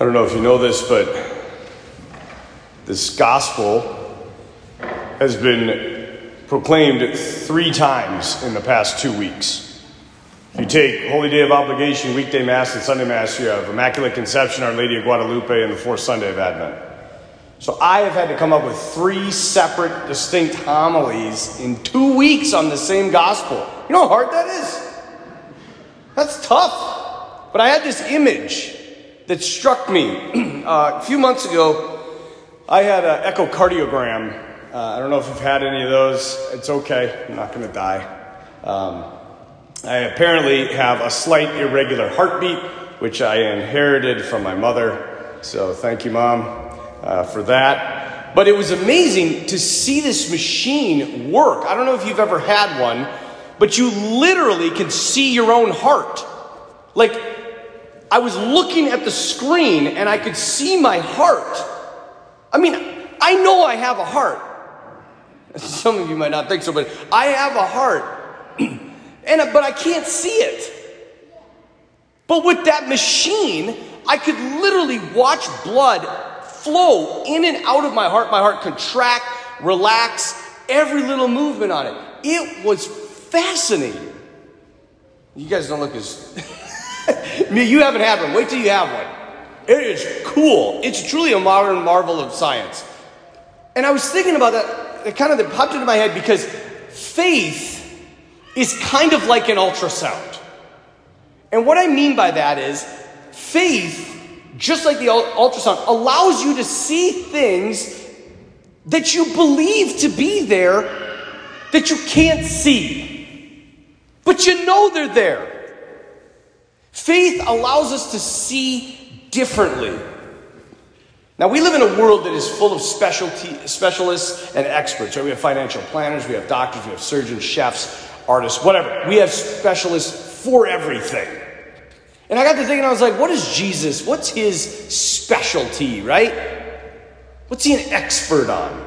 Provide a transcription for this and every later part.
I don't know if you know this, but this gospel has been proclaimed three times in the past two weeks. If you take Holy Day of Obligation, Weekday Mass, and Sunday Mass, you have Immaculate Conception, Our Lady of Guadalupe, and the fourth Sunday of Advent. So I have had to come up with three separate, distinct homilies in two weeks on the same gospel. You know how hard that is? That's tough. But I had this image that struck me. uh, a few months ago, I had an echocardiogram. Uh, I don't know if you've had any of those. It's okay. I'm not going to die. Um, I apparently have a slight irregular heartbeat, which I inherited from my mother. So thank you, Mom uh, for that. But it was amazing to see this machine work. I don't know if you've ever had one, but you literally can see your own heart. Like, I was looking at the screen and I could see my heart. I mean, I know I have a heart. Some of you might not think so, but I have a heart. and but I can't see it. But with that machine, I could literally watch blood flow in and out of my heart. My heart contract, relax, every little movement on it. It was fascinating. You guys don't look as. you haven't had one. Wait till you have one. It is cool. It's truly a modern marvel of science. And I was thinking about that. It kind of that popped into my head because faith is kind of like an ultrasound. And what I mean by that is faith just like the ultrasound, allows you to see things that you believe to be there that you can't see, but you know they're there. Faith allows us to see differently. Now, we live in a world that is full of specialty, specialists and experts. Right? We have financial planners, we have doctors, we have surgeons, chefs, artists, whatever. We have specialists for everything. And I got to thinking, I was like, what is Jesus? What's his specialty, right? What's he an expert on?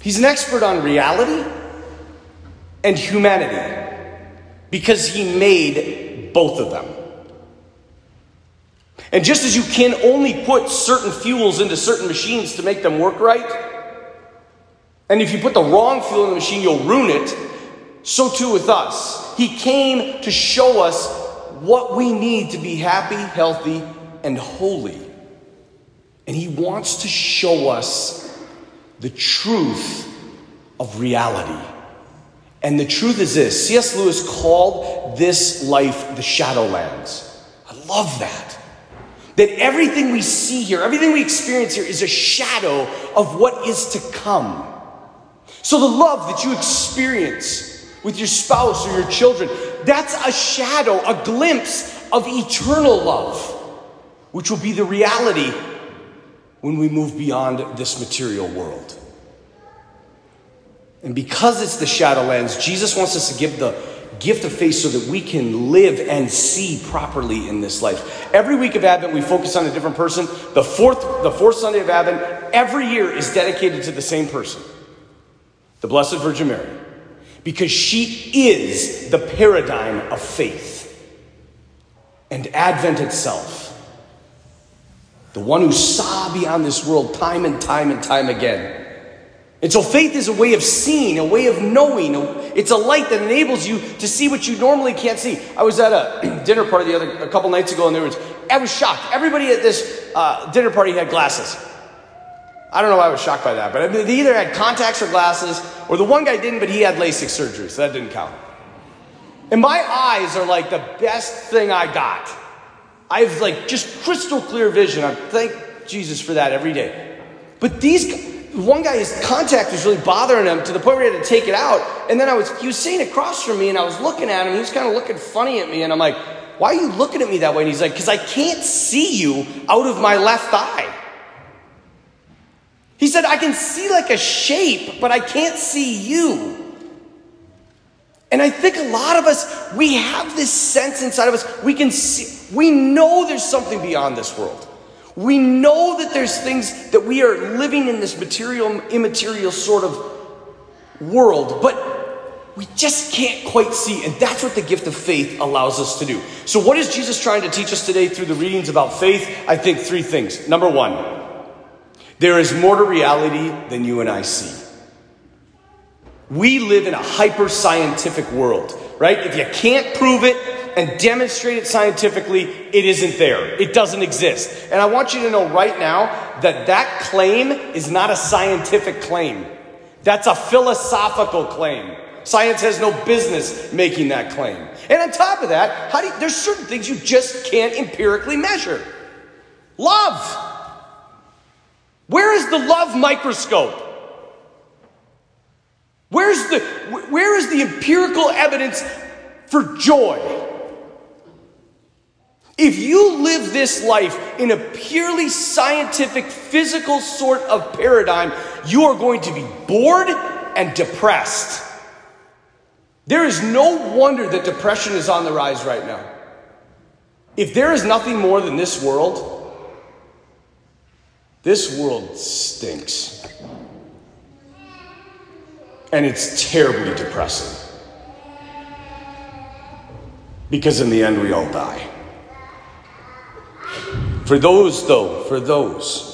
He's an expert on reality and humanity because he made both of them. And just as you can only put certain fuels into certain machines to make them work right, and if you put the wrong fuel in the machine, you'll ruin it, so too with us. He came to show us what we need to be happy, healthy, and holy. And He wants to show us the truth of reality. And the truth is this C.S. Lewis called this life the Shadowlands. I love that. That everything we see here, everything we experience here, is a shadow of what is to come. So the love that you experience with your spouse or your children, that's a shadow, a glimpse of eternal love, which will be the reality when we move beyond this material world. And because it's the Shadowlands, Jesus wants us to give the gift of faith so that we can live and see properly in this life. Every week of Advent, we focus on a different person. The fourth, the fourth Sunday of Advent, every year is dedicated to the same person, the Blessed Virgin Mary because she is the paradigm of faith. And Advent itself, the one who saw beyond this world time and time and time again. And so faith is a way of seeing, a way of knowing. It's a light that enables you to see what you normally can't see. I was at a dinner party the other a couple nights ago, and there was I was shocked. Everybody at this uh, dinner party had glasses. I don't know why I was shocked by that, but they either had contacts or glasses, or the one guy didn't, but he had LASIK surgery, so that didn't count. And my eyes are like the best thing I got. I have like just crystal clear vision. I thank Jesus for that every day. But these, one guy, his contact was really bothering him to the point where he had to take it out. And then I was, he was sitting across from me, and I was looking at him. He was kind of looking funny at me, and I'm like, "Why are you looking at me that way?" And he's like, "Because I can't see you out of my left eye." He said, I can see like a shape, but I can't see you. And I think a lot of us, we have this sense inside of us. We can see, we know there's something beyond this world. We know that there's things that we are living in this material, immaterial sort of world, but we just can't quite see. And that's what the gift of faith allows us to do. So, what is Jesus trying to teach us today through the readings about faith? I think three things. Number one, there is more to reality than you and I see. We live in a hyper scientific world, right? If you can't prove it and demonstrate it scientifically, it isn't there. It doesn't exist. And I want you to know right now that that claim is not a scientific claim. That's a philosophical claim. Science has no business making that claim. And on top of that, how do you, there's certain things you just can't empirically measure. Love. Where is the love microscope? Where's the where is the empirical evidence for joy? If you live this life in a purely scientific, physical sort of paradigm, you are going to be bored and depressed. There is no wonder that depression is on the rise right now. If there is nothing more than this world, this world stinks. And it's terribly depressing. Because in the end, we all die. For those, though, for those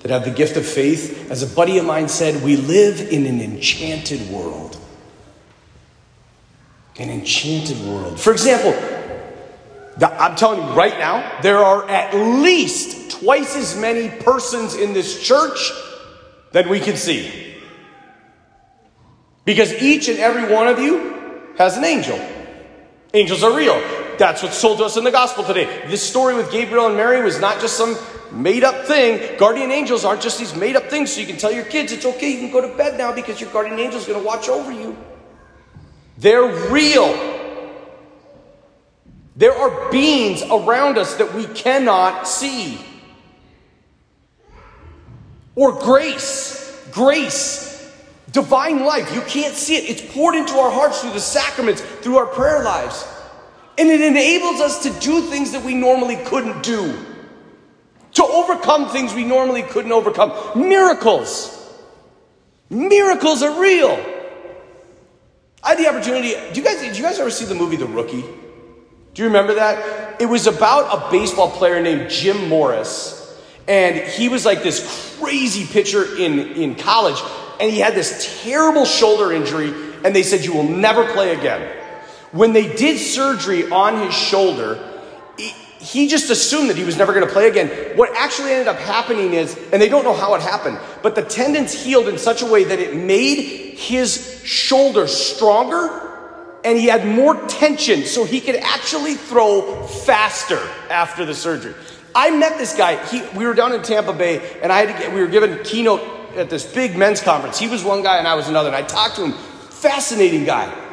that have the gift of faith, as a buddy of mine said, we live in an enchanted world an enchanted world. For example, I'm telling you right now, there are at least twice as many persons in this church than we can see. Because each and every one of you has an angel. Angels are real. That's what's told to us in the gospel today. This story with Gabriel and Mary was not just some made up thing. Guardian angels aren't just these made up things so you can tell your kids it's okay, you can go to bed now because your guardian angel is going to watch over you. They're real. There are beings around us that we cannot see. Or grace, grace, divine life. You can't see it. It's poured into our hearts through the sacraments, through our prayer lives. And it enables us to do things that we normally couldn't do, to overcome things we normally couldn't overcome. Miracles. Miracles are real. I had the opportunity. Do you guys? Did you guys ever see the movie The Rookie? Do you remember that? It was about a baseball player named Jim Morris, and he was like this crazy pitcher in in college, and he had this terrible shoulder injury, and they said you will never play again. When they did surgery on his shoulder, he just assumed that he was never going to play again. What actually ended up happening is, and they don't know how it happened, but the tendons healed in such a way that it made his shoulder stronger and he had more tension so he could actually throw faster after the surgery. I met this guy. He, we were down in Tampa Bay and I had to get, we were given keynote at this big men's conference. He was one guy and I was another. And I talked to him. Fascinating guy.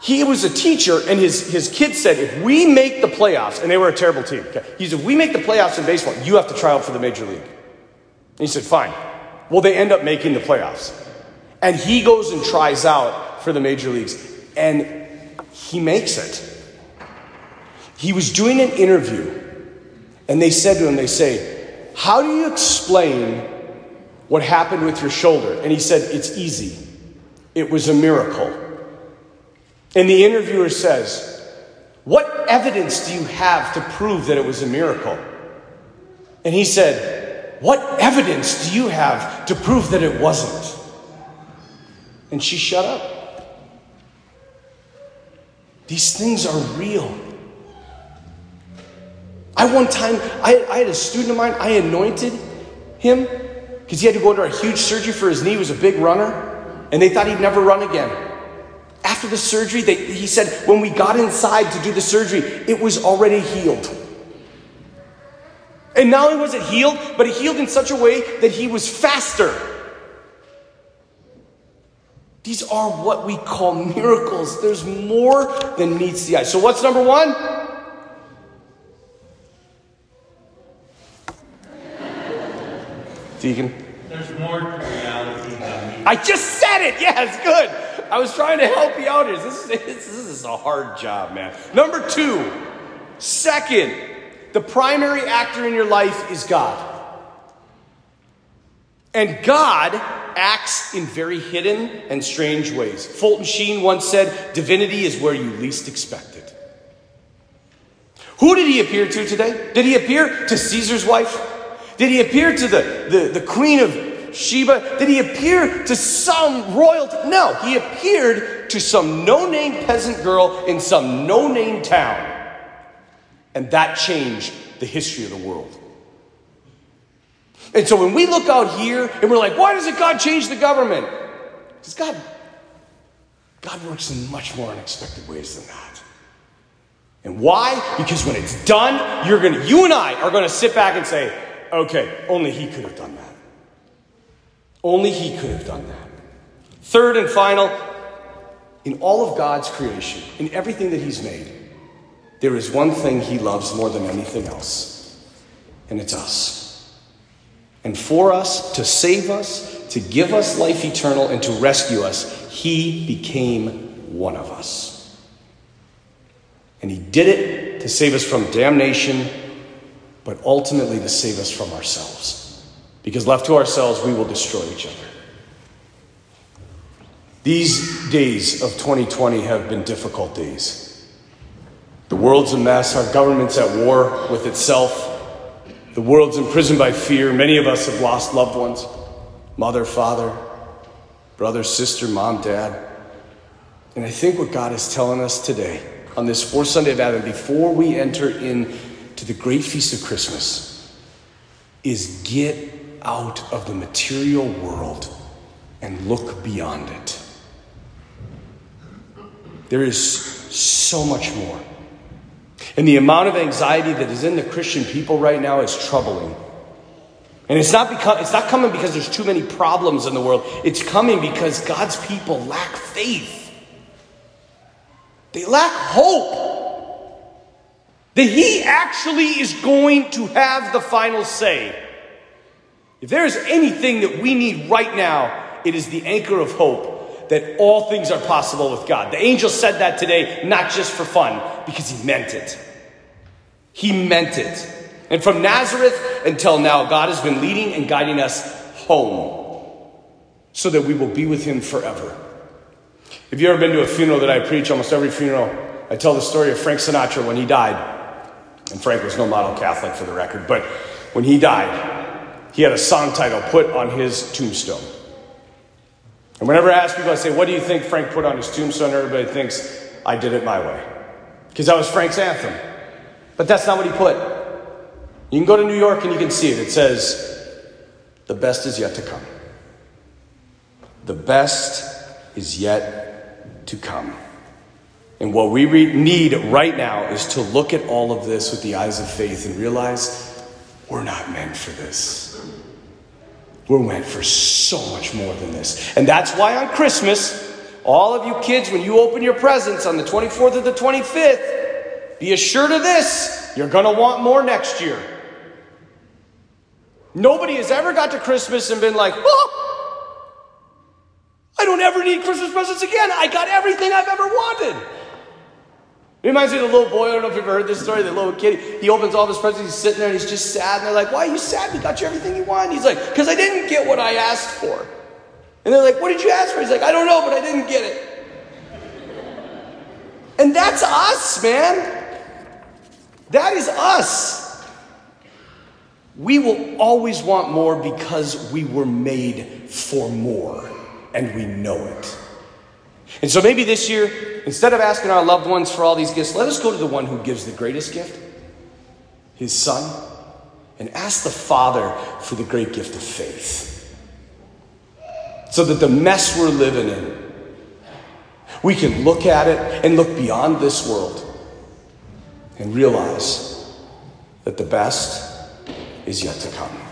He was a teacher, and his, his kids said, if we make the playoffs, and they were a terrible team, okay, he said, if we make the playoffs in baseball, you have to try out for the major league. And he said, fine. Well, they end up making the playoffs. And he goes and tries out for the major leagues, and he makes it. He was doing an interview, and they said to him, they say, how do you explain what happened with your shoulder? And he said, it's easy. It was a miracle. And the interviewer says, What evidence do you have to prove that it was a miracle? And he said, What evidence do you have to prove that it wasn't? And she shut up. These things are real. I one time, I, I had a student of mine, I anointed him because he had to go under a huge surgery for his knee, he was a big runner, and they thought he'd never run again. After the surgery, they, he said, when we got inside to do the surgery, it was already healed. And not only was it healed, but it healed in such a way that he was faster. These are what we call miracles. There's more than meets the eye. So, what's number one? Deacon? There's more to reality than meets I just said it! Yes, good. I was trying to help you out here. This is, this is a hard job, man. Number two, second, the primary actor in your life is God. And God acts in very hidden and strange ways. Fulton Sheen once said, Divinity is where you least expect it. Who did he appear to today? Did he appear to Caesar's wife? Did he appear to the, the, the queen of Sheba? Did he appear to some royalty? No, he appeared to some no name peasant girl in some no name town. And that changed the history of the world. And so when we look out here and we're like, why doesn't God change the government? Because God, God works in much more unexpected ways than that. And why? Because when it's done, you're gonna, you and I are gonna sit back and say, okay, only he could have done that. Only he could have done that. Third and final, in all of God's creation, in everything that he's made, there is one thing he loves more than anything else, and it's us. And for us, to save us, to give us life eternal, and to rescue us, he became one of us. And he did it to save us from damnation, but ultimately to save us from ourselves. Because left to ourselves, we will destroy each other. These days of 2020 have been difficult days. The world's a mess, our government's at war with itself. The world's imprisoned by fear. Many of us have lost loved ones mother, father, brother, sister, mom, dad. And I think what God is telling us today on this fourth Sunday of Advent, before we enter into the great feast of Christmas, is get out of the material world and look beyond it. There is so much more. And the amount of anxiety that is in the Christian people right now is troubling. And it's not, because, it's not coming because there's too many problems in the world. It's coming because God's people lack faith. They lack hope that He actually is going to have the final say. If there is anything that we need right now, it is the anchor of hope that all things are possible with God. The angel said that today, not just for fun, because he meant it. He meant it. And from Nazareth until now, God has been leading and guiding us home so that we will be with Him forever. Have you ever been to a funeral that I preach? Almost every funeral, I tell the story of Frank Sinatra when he died. And Frank was no model Catholic for the record, but when he died, he had a song title put on his tombstone. And whenever I ask people, I say, What do you think Frank put on his tombstone? Everybody thinks, I did it my way. Because that was Frank's anthem. But that's not what he put. You can go to New York and you can see it. It says, The best is yet to come. The best is yet to come. And what we re- need right now is to look at all of this with the eyes of faith and realize we're not meant for this. We're meant for so much more than this. And that's why on Christmas, all of you kids, when you open your presents on the 24th or the 25th, be assured of this you're going to want more next year. Nobody has ever got to Christmas and been like, oh, I don't ever need Christmas presents again. I got everything I've ever wanted. It reminds me of the little boy. I don't know if you've ever heard this story. The little kid, he opens all his presents. He's sitting there and he's just sad. And they're like, Why are you sad? We got you everything you want. he's like, Because I didn't get what I asked for. And they're like, What did you ask for? He's like, I don't know, but I didn't get it. And that's us, man. That is us. We will always want more because we were made for more and we know it. And so maybe this year, instead of asking our loved ones for all these gifts, let us go to the one who gives the greatest gift, his son, and ask the Father for the great gift of faith. So that the mess we're living in, we can look at it and look beyond this world and realize that the best is yet to come.